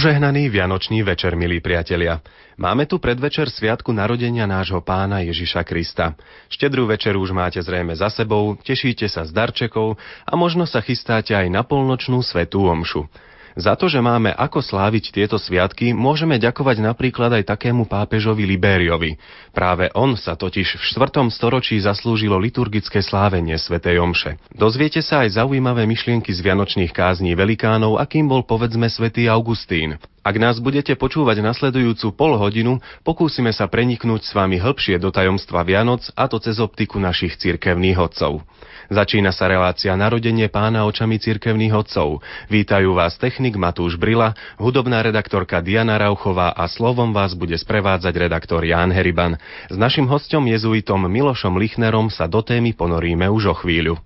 Požehnaný Vianočný večer, milí priatelia. Máme tu predvečer sviatku narodenia nášho pána Ježiša Krista. Štedrú večer už máte zrejme za sebou, tešíte sa z darčekov a možno sa chystáte aj na polnočnú svetú omšu. Za to, že máme ako sláviť tieto sviatky, môžeme ďakovať napríklad aj takému pápežovi Libériovi. Práve on sa totiž v 4. storočí zaslúžilo liturgické slávenie svätej Omše. Dozviete sa aj zaujímavé myšlienky z vianočných kázní velikánov, akým bol povedzme svätý Augustín. Ak nás budete počúvať nasledujúcu pol hodinu, pokúsime sa preniknúť s vami hĺbšie do tajomstva Vianoc a to cez optiku našich cirkevných odcov. Začína sa relácia Narodenie pána očami cirkevných otcov. Vítajú vás technik Matúš Brila, hudobná redaktorka Diana Rauchová a slovom vás bude sprevádzať redaktor Ján Heriban. S našim hostom jezuitom Milošom Lichnerom sa do témy ponoríme už o chvíľu.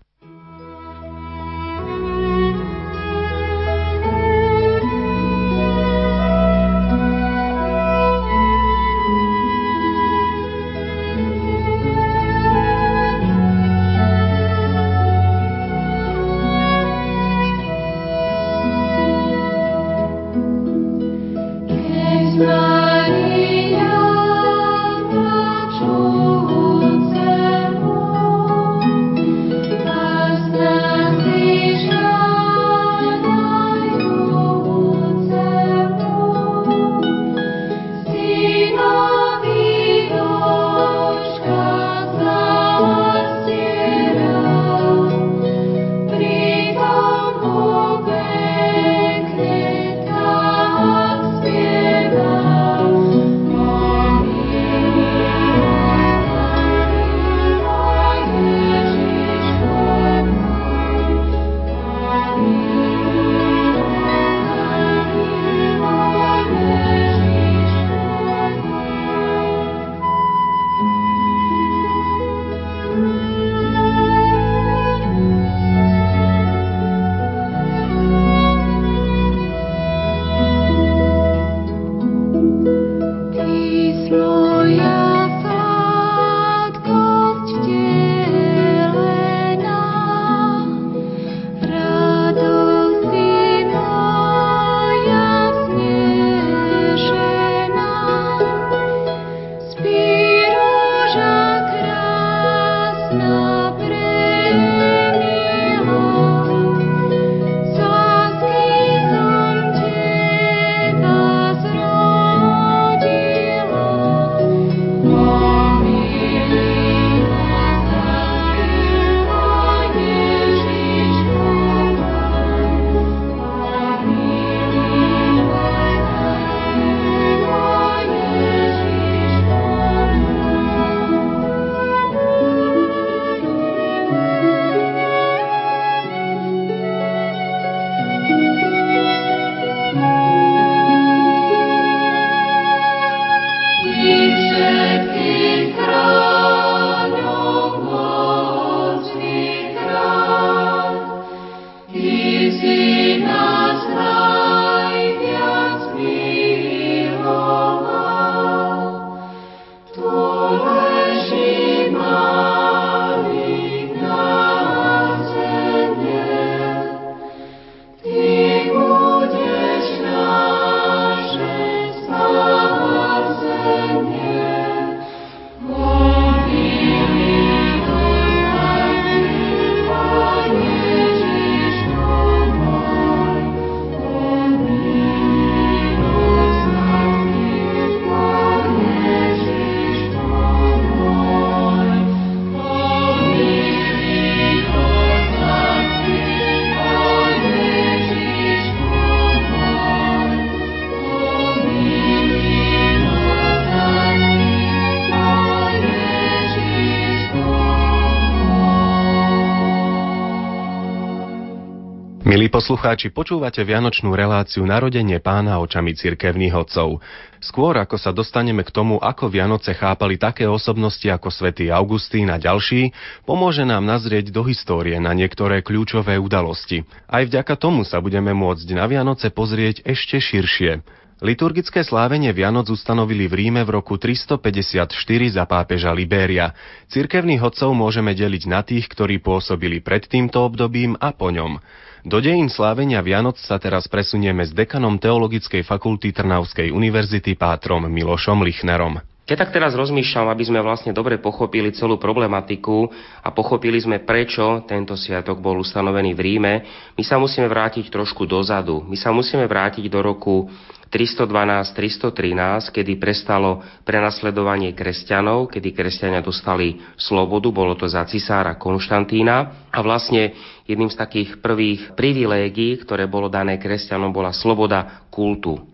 Poslucháči, počúvate Vianočnú reláciu Narodenie pána očami cirkevných otcov. Skôr ako sa dostaneme k tomu, ako Vianoce chápali také osobnosti ako svätý Augustín a ďalší, pomôže nám nazrieť do histórie na niektoré kľúčové udalosti. Aj vďaka tomu sa budeme môcť na Vianoce pozrieť ešte širšie. Liturgické slávenie Vianoc ustanovili v Ríme v roku 354 za pápeža Libéria. Cirkevných hodcov môžeme deliť na tých, ktorí pôsobili pred týmto obdobím a po ňom. Do dejín slávenia Vianoc sa teraz presunieme s dekanom Teologickej fakulty Trnavskej univerzity Pátrom Milošom Lichnerom. Keď tak teraz rozmýšľam, aby sme vlastne dobre pochopili celú problematiku a pochopili sme, prečo tento sviatok bol ustanovený v Ríme, my sa musíme vrátiť trošku dozadu. My sa musíme vrátiť do roku 312-313, kedy prestalo prenasledovanie kresťanov, kedy kresťania dostali slobodu, bolo to za cisára Konštantína a vlastne jedným z takých prvých privilégií, ktoré bolo dané kresťanom, bola sloboda kultu.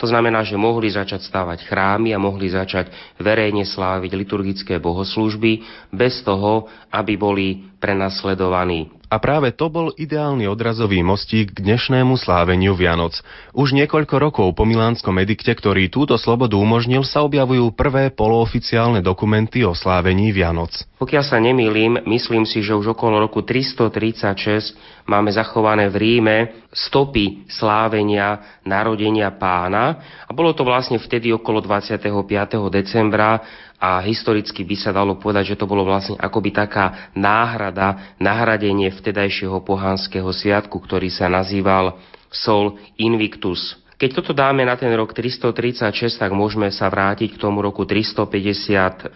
To znamená, že mohli začať stávať chrámy a mohli začať verejne sláviť liturgické bohoslúžby bez toho, aby boli prenasledovaní. A práve to bol ideálny odrazový mostík k dnešnému sláveniu Vianoc. Už niekoľko rokov po Milánskom edikte, ktorý túto slobodu umožnil, sa objavujú prvé polooficiálne dokumenty o slávení Vianoc. Pokiaľ sa nemýlim, myslím si, že už okolo roku 336 máme zachované v Ríme stopy slávenia narodenia pána a bolo to vlastne vtedy okolo 25. decembra a historicky by sa dalo povedať, že to bolo vlastne akoby taká náhrada, nahradenie vtedajšieho pohanského sviatku, ktorý sa nazýval Sol Invictus. Keď toto dáme na ten rok 336, tak môžeme sa vrátiť k tomu roku 354,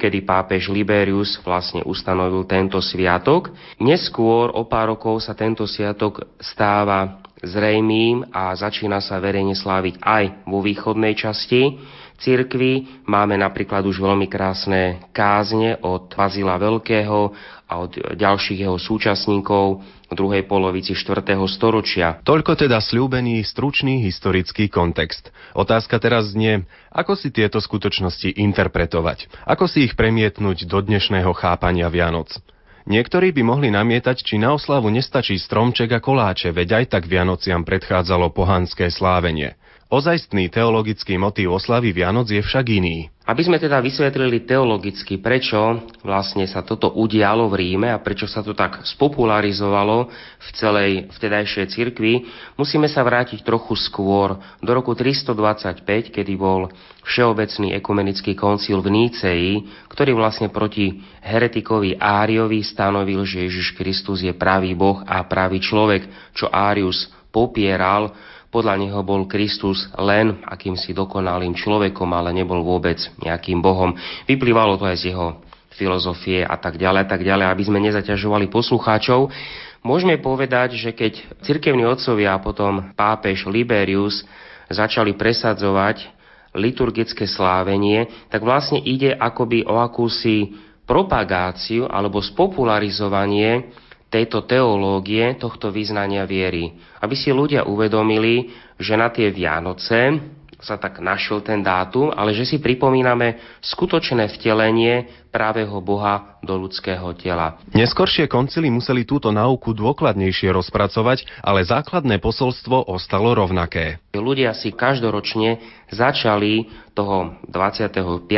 kedy pápež Liberius vlastne ustanovil tento sviatok. Neskôr o pár rokov sa tento sviatok stáva zrejmým a začína sa verejne sláviť aj vo východnej časti cirkvi. Máme napríklad už veľmi krásne kázne od Vazila Veľkého a od ďalších jeho súčasníkov v druhej polovici 4. storočia. Toľko teda slúbený stručný historický kontext. Otázka teraz znie, ako si tieto skutočnosti interpretovať? Ako si ich premietnúť do dnešného chápania Vianoc? Niektorí by mohli namietať, či na oslavu nestačí stromček a koláče, veď aj tak Vianociam predchádzalo pohanské slávenie. Ozajstný teologický motív oslavy Vianoc je však iný. Aby sme teda vysvetlili teologicky, prečo vlastne sa toto udialo v Ríme a prečo sa to tak spopularizovalo v celej vtedajšej cirkvi, musíme sa vrátiť trochu skôr, do roku 325, kedy bol Všeobecný ekumenický koncil v Níceji, ktorý vlastne proti heretikovi Áriovi stanovil, že Ježiš Kristus je pravý Boh a pravý človek, čo Árius popieral, podľa neho bol Kristus len akýmsi dokonalým človekom, ale nebol vôbec nejakým Bohom. Vyplývalo to aj z jeho filozofie a tak ďalej, a tak ďalej, aby sme nezaťažovali poslucháčov. Môžeme povedať, že keď cirkevní otcovia a potom pápež Liberius začali presadzovať liturgické slávenie, tak vlastne ide akoby o akúsi propagáciu alebo spopularizovanie tejto teológie, tohto vyznania viery. Aby si ľudia uvedomili, že na tie Vianoce sa tak našiel ten dátum, ale že si pripomíname skutočné vtelenie právého Boha do ľudského tela. Neskoršie koncily museli túto náuku dôkladnejšie rozpracovať, ale základné posolstvo ostalo rovnaké. Ľudia si každoročne začali toho 25.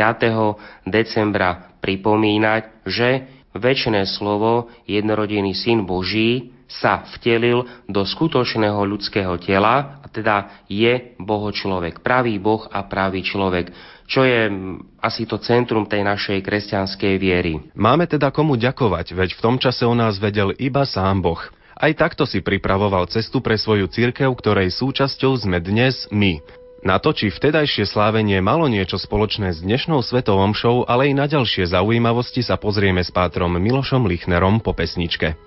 decembra pripomínať, že väčšné slovo, jednorodený syn Boží, sa vtelil do skutočného ľudského tela, a teda je Boho človek, pravý Boh a pravý človek, čo je asi to centrum tej našej kresťanskej viery. Máme teda komu ďakovať, veď v tom čase o nás vedel iba sám Boh. Aj takto si pripravoval cestu pre svoju církev, ktorej súčasťou sme dnes my. Na to, či vtedajšie slávenie malo niečo spoločné s dnešnou svetou omšou, ale i na ďalšie zaujímavosti sa pozrieme s pátrom Milošom Lichnerom po pesničke.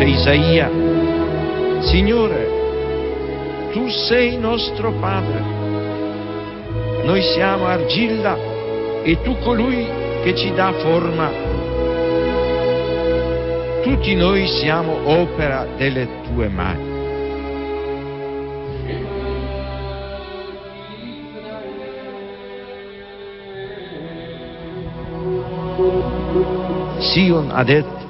Dice Isaia, Signore, tu sei nostro Padre noi siamo argilla e tu colui che ci dà forma. Tutti noi siamo opera delle tue mani. Sion ha detto,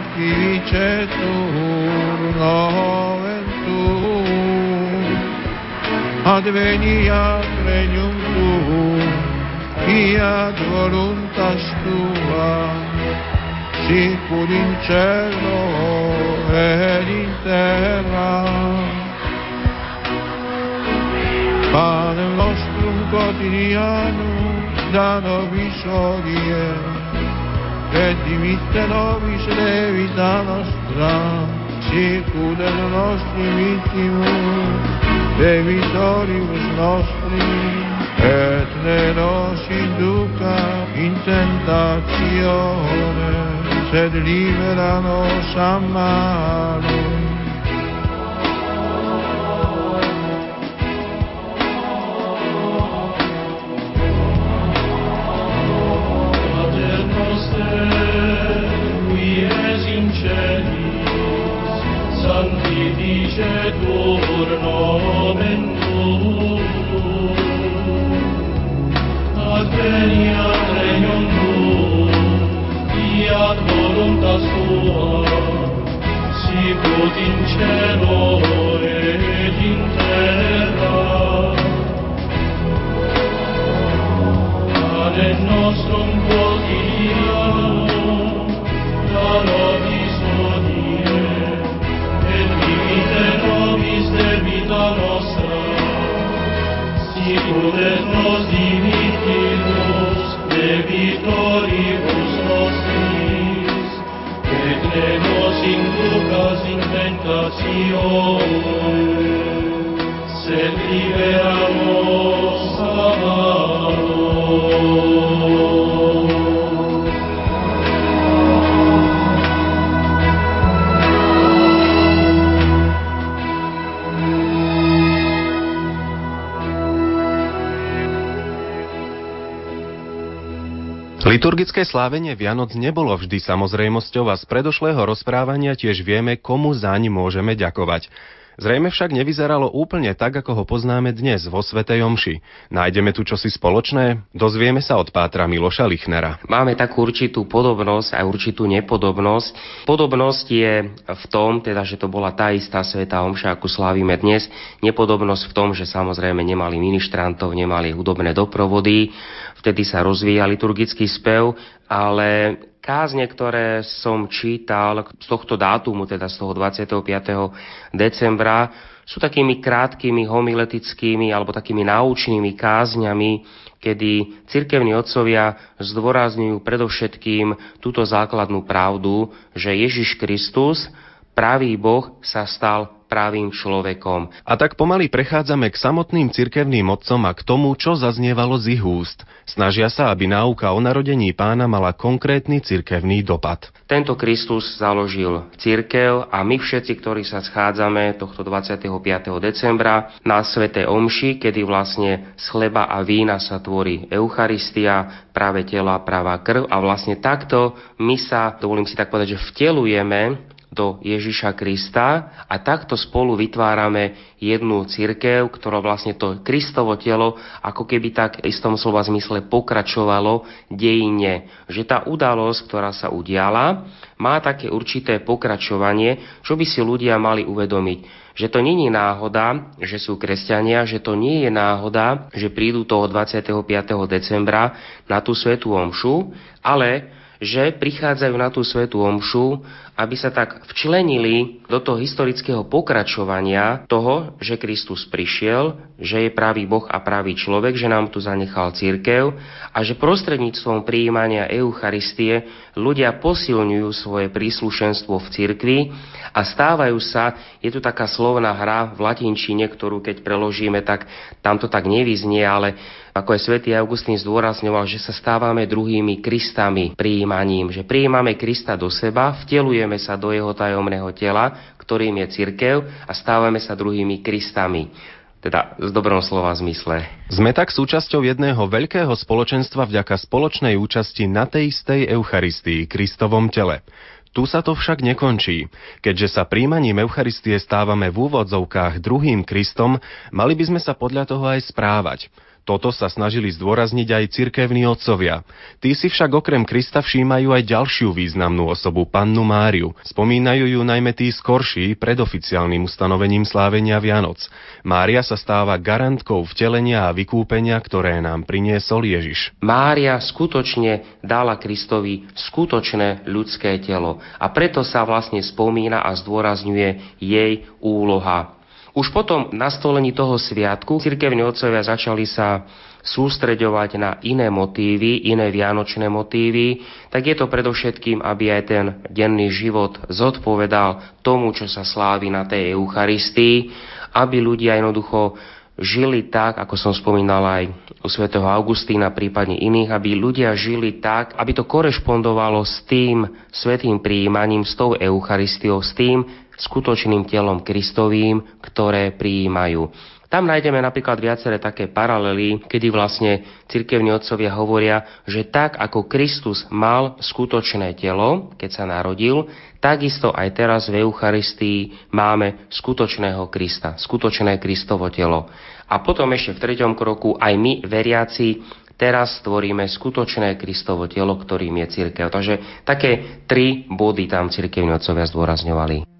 cieli, sanctificetur nomen tuum, adveniat regnum tuum, fiat voluntas tua, sicur in cielo ed in terra. Pane nostrum quotidianum da nobis odie, et dimitte nobis levita nostra, sicur et nostri vittimus, debitoribus nostri, et ne nos induca in tentazione, sed libera nos a. Liturgické slávenie Vianoc nebolo vždy samozrejmosťou a z predošlého rozprávania tiež vieme, komu zaň môžeme ďakovať. Zrejme však nevyzeralo úplne tak, ako ho poznáme dnes vo Svetej Omši. Nájdeme tu čosi spoločné? Dozvieme sa od Pátra Miloša Lichnera. Máme takú určitú podobnosť a určitú nepodobnosť. Podobnosť je v tom, teda, že to bola tá istá Sveta Omša, ako slávime dnes. Nepodobnosť v tom, že samozrejme nemali ministrantov, nemali hudobné doprovody, vtedy sa rozvíja liturgický spev, ale kázne, ktoré som čítal z tohto dátumu, teda z toho 25. decembra, sú takými krátkými homiletickými alebo takými náučnými kázňami, kedy cirkevní otcovia zdôrazňujú predovšetkým túto základnú pravdu, že Ježiš Kristus, pravý Boh, sa stal pravým človekom. A tak pomaly prechádzame k samotným cirkevným otcom a k tomu, čo zaznievalo z ich úst. Snažia sa, aby náuka o narodení pána mala konkrétny cirkevný dopad. Tento Kristus založil cirkev a my všetci, ktorí sa schádzame tohto 25. decembra na Svete Omši, kedy vlastne z chleba a vína sa tvorí Eucharistia, práve tela, práva krv a vlastne takto my sa, dovolím si tak povedať, že vtelujeme do Ježiša Krista a takto spolu vytvárame jednu cirkev, ktorá vlastne to Kristovo telo ako keby tak v istom slova zmysle pokračovalo dejine. Že tá udalosť, ktorá sa udiala, má také určité pokračovanie, čo by si ľudia mali uvedomiť že to je náhoda, že sú kresťania, že to nie je náhoda, že prídu toho 25. decembra na tú svetú omšu, ale že prichádzajú na tú svetú omšu, aby sa tak včlenili do toho historického pokračovania toho, že Kristus prišiel, že je pravý Boh a pravý človek, že nám tu zanechal církev a že prostredníctvom prijímania Eucharistie ľudia posilňujú svoje príslušenstvo v cirkvi a stávajú sa, je tu taká slovná hra v latinčine, ktorú keď preložíme, tak tam to tak nevyznie, ale ako aj svätý Augustín zdôrazňoval, že sa stávame druhými Kristami príjmaním, že prijímame Krista do seba, vtelujeme sa do jeho tajomného tela, ktorým je cirkev a stávame sa druhými Kristami. Teda z dobrom slova zmysle. Sme tak súčasťou jedného veľkého spoločenstva vďaka spoločnej účasti na tej istej Eucharistii, Kristovom tele. Tu sa to však nekončí. Keďže sa príjmaním Eucharistie stávame v úvodzovkách druhým Kristom, mali by sme sa podľa toho aj správať. Toto sa snažili zdôrazniť aj cirkevní otcovia. Tí si však okrem Krista všímajú aj ďalšiu významnú osobu, pannu Máriu. Spomínajú ju najmä tí skorší pred oficiálnym ustanovením slávenia Vianoc. Mária sa stáva garantkou vtelenia a vykúpenia, ktoré nám priniesol Ježiš. Mária skutočne dala Kristovi skutočné ľudské telo a preto sa vlastne spomína a zdôrazňuje jej úloha už potom nastolení toho sviatku cirkevní otcovia začali sa sústreďovať na iné motívy, iné vianočné motívy, tak je to predovšetkým, aby aj ten denný život zodpovedal tomu, čo sa slávi na tej Eucharistii, aby ľudia jednoducho žili tak, ako som spomínal aj u svätého Augustína, prípadne iných, aby ľudia žili tak, aby to korešpondovalo s tým svetým príjmaním, s tou Eucharistiou, s tým skutočným telom Kristovým, ktoré prijímajú. Tam nájdeme napríklad viaceré také paralely, kedy vlastne cirkevní otcovia hovoria, že tak ako Kristus mal skutočné telo, keď sa narodil, takisto aj teraz v Eucharistii máme skutočného Krista, skutočné Kristovo telo. A potom ešte v treťom kroku aj my, veriaci, teraz stvoríme skutočné Kristovo telo, ktorým je církev. Takže také tri body tam cirkevní otcovia zdôrazňovali.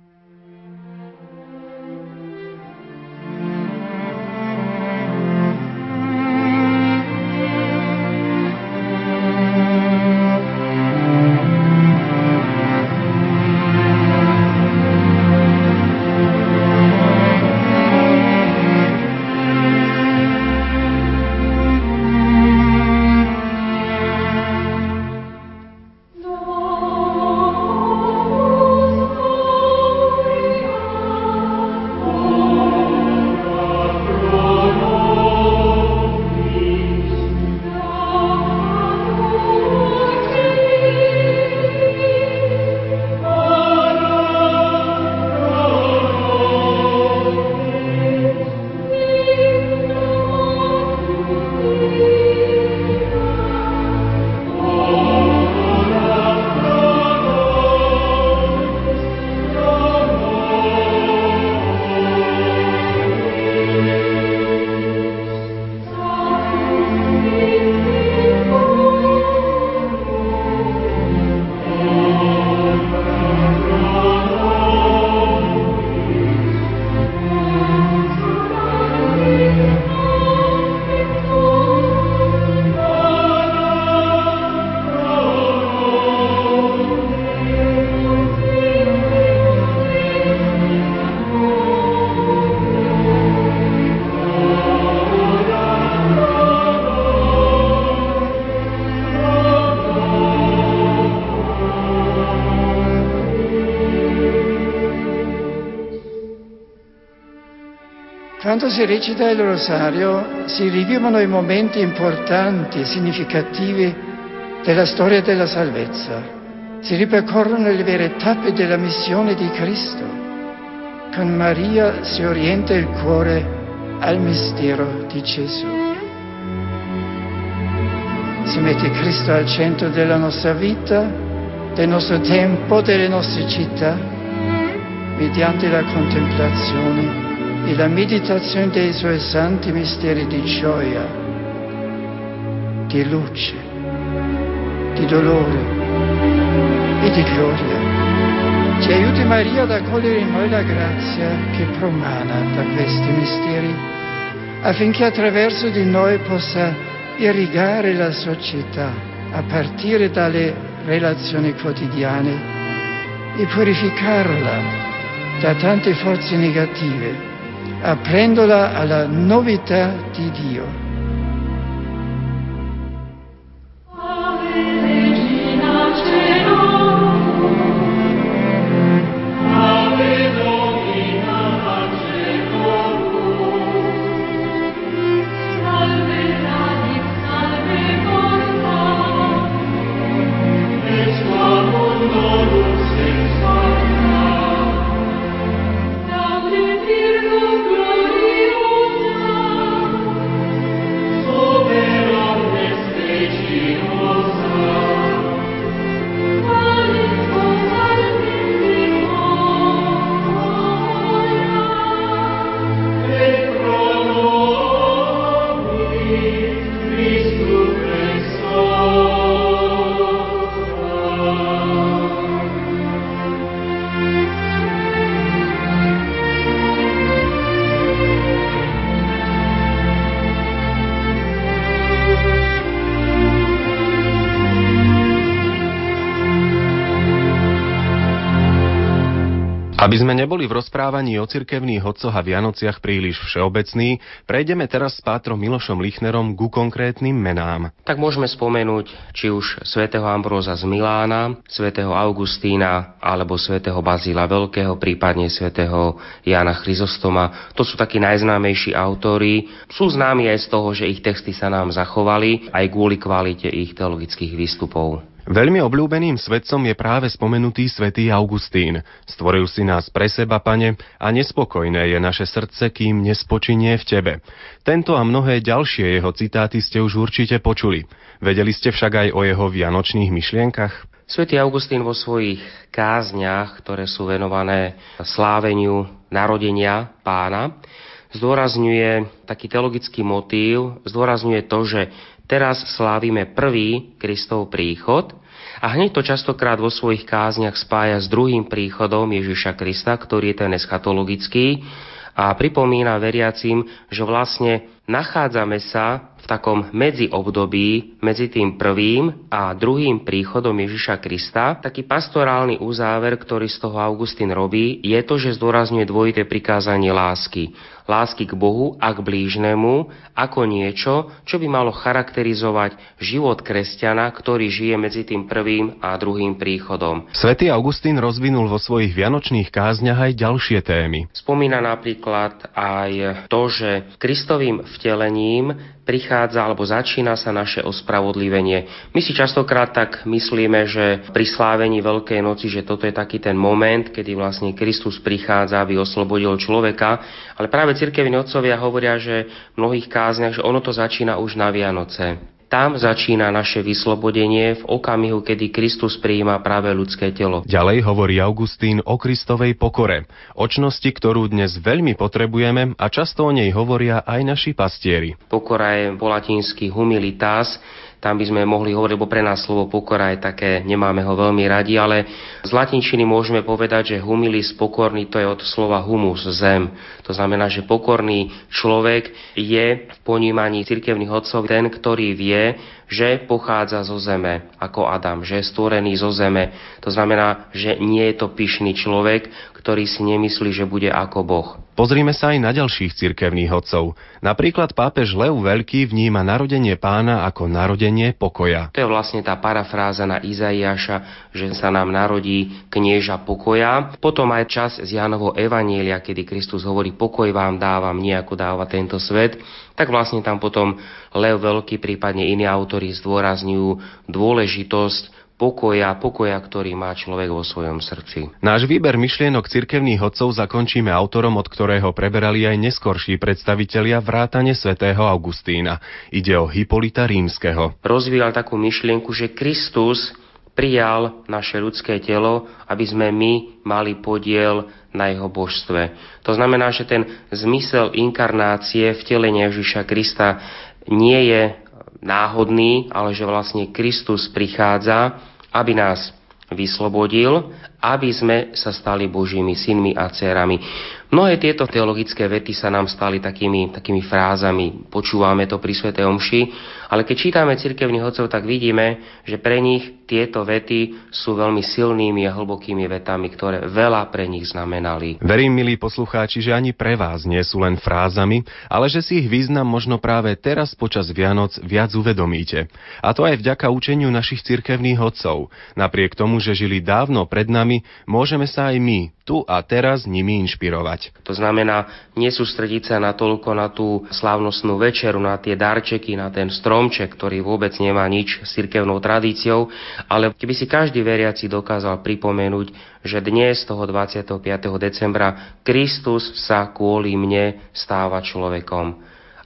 Quando si recita il rosario si rivivono i momenti importanti e significativi della storia della salvezza. Si ripercorrono le vere tappe della missione di Cristo. Con Maria si orienta il cuore al mistero di Gesù. Si mette Cristo al centro della nostra vita, del nostro tempo, delle nostre città, mediante la contemplazione e la meditazione dei suoi santi misteri di gioia, di luce, di dolore e di gloria. Ci aiuti Maria ad accogliere in noi la grazia che promana da questi misteri, affinché attraverso di noi possa irrigare la società a partire dalle relazioni quotidiane e purificarla da tante forze negative aprendola alla novità di Dio. Aby sme neboli v rozprávaní o cirkevných hodcoch a Vianociach príliš všeobecní, prejdeme teraz s pátrom Milošom Lichnerom ku konkrétnym menám. Tak môžeme spomenúť či už svätého Ambróza z Milána, svätého Augustína alebo svätého Bazíla Veľkého, prípadne svätého Jána Chryzostoma. To sú takí najznámejší autori. Sú známi aj z toho, že ich texty sa nám zachovali, aj kvôli kvalite ich teologických výstupov. Veľmi obľúbeným svetcom je práve spomenutý svätý Augustín. Stvoril si nás pre seba, pane, a nespokojné je naše srdce, kým nespočinie v tebe. Tento a mnohé ďalšie jeho citáty ste už určite počuli. Vedeli ste však aj o jeho vianočných myšlienkach? Svetý Augustín vo svojich kázniach, ktoré sú venované sláveniu narodenia pána, zdôrazňuje taký teologický motív, zdôrazňuje to, že teraz slávime prvý Kristov príchod a hneď to častokrát vo svojich kázniach spája s druhým príchodom Ježiša Krista, ktorý je ten eschatologický a pripomína veriacim, že vlastne nachádzame sa v takom medziobdobí medzi tým prvým a druhým príchodom Ježiša Krista. Taký pastorálny uzáver, ktorý z toho Augustín robí, je to, že zdôrazňuje dvojité prikázanie lásky. Lásky k Bohu a k blížnemu ako niečo, čo by malo charakterizovať život kresťana, ktorý žije medzi tým prvým a druhým príchodom. Svetý Augustín rozvinul vo svojich vianočných kázniach aj ďalšie témy. Spomína napríklad aj to, že Kristovým vtelením prichádza alebo začína sa naše ospravodlivenie. My si častokrát tak myslíme, že pri slávení Veľkej noci, že toto je taký ten moment, kedy vlastne Kristus prichádza, aby oslobodil človeka, ale práve cirkevní otcovia hovoria, že v mnohých kázniach, že ono to začína už na Vianoce. Tam začína naše vyslobodenie v okamihu, kedy Kristus prijíma práve ľudské telo. Ďalej hovorí Augustín o Kristovej pokore, očnosti, ktorú dnes veľmi potrebujeme a často o nej hovoria aj naši pastieri. Pokora je po latinsky humilitas, tam by sme mohli hovoriť, lebo pre nás slovo pokora je také, nemáme ho veľmi radi, ale z latinčiny môžeme povedať, že humilis pokorný to je od slova humus, zem. To znamená, že pokorný človek je v ponímaní cirkevných odcov ten, ktorý vie, že pochádza zo zeme, ako Adam, že je stvorený zo zeme. To znamená, že nie je to pyšný človek, ktorý si nemyslí, že bude ako Boh. Pozrime sa aj na ďalších cirkevných hodcov. Napríklad pápež Leu Veľký vníma narodenie pána ako narodenie pokoja. To je vlastne tá parafráza na Izaiáša, že sa nám narodí knieža pokoja. Potom aj čas z Jánovo Evanielia, kedy Kristus hovorí pokoj vám dávam, nie ako dáva tento svet tak vlastne tam potom Lev Veľký, prípadne iní autori zdôrazňujú dôležitosť pokoja, pokoja, ktorý má človek vo svojom srdci. Náš výber myšlienok cirkevných hodcov zakončíme autorom, od ktorého preberali aj neskorší predstavitelia vrátane svätého Augustína. Ide o Hipolita Rímskeho. Rozvíjal takú myšlienku, že Kristus prijal naše ľudské telo, aby sme my mali podiel na jeho božstve. To znamená, že ten zmysel inkarnácie vtelenia Ježiša Krista nie je náhodný, ale že vlastne Kristus prichádza aby nás vyslobodil, aby sme sa stali Božími synmi a dcerami. Mnohé tieto teologické vety sa nám stali takými, takými frázami, počúvame to pri Sv. Omši, ale keď čítame cirkevných hodcov, tak vidíme, že pre nich tieto vety sú veľmi silnými a hlbokými vetami, ktoré veľa pre nich znamenali. Verím, milí poslucháči, že ani pre vás nie sú len frázami, ale že si ich význam možno práve teraz počas Vianoc viac uvedomíte. A to aj vďaka učeniu našich cirkevných hodcov. Napriek tomu, že žili dávno pred nami, môžeme sa aj my tu a teraz nimi inšpirovať. To znamená, nesústrediť sa na toľko na tú slávnostnú večeru, na tie darčeky, na ten stromček, ktorý vôbec nemá nič s cirkevnou tradíciou, ale keby si každý veriaci dokázal pripomenúť, že dnes, toho 25. decembra, Kristus sa kvôli mne stáva človekom,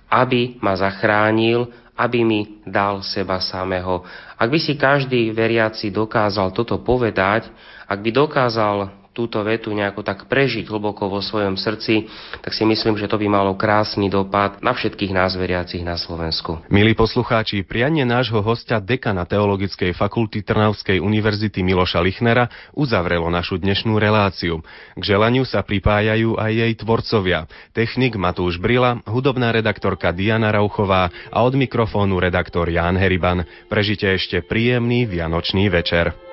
aby ma zachránil, aby mi dal seba samého. Ak by si každý veriaci dokázal toto povedať, ak by dokázal túto vetu nejako tak prežiť hlboko vo svojom srdci, tak si myslím, že to by malo krásny dopad na všetkých nás veriacich na Slovensku. Milí poslucháči, prianie nášho hostia dekana Teologickej fakulty Trnavskej univerzity Miloša Lichnera uzavrelo našu dnešnú reláciu. K želaniu sa pripájajú aj jej tvorcovia. Technik Matúš Brila, hudobná redaktorka Diana Rauchová a od mikrofónu redaktor Ján Heriban. Prežite ešte príjemný vianočný večer.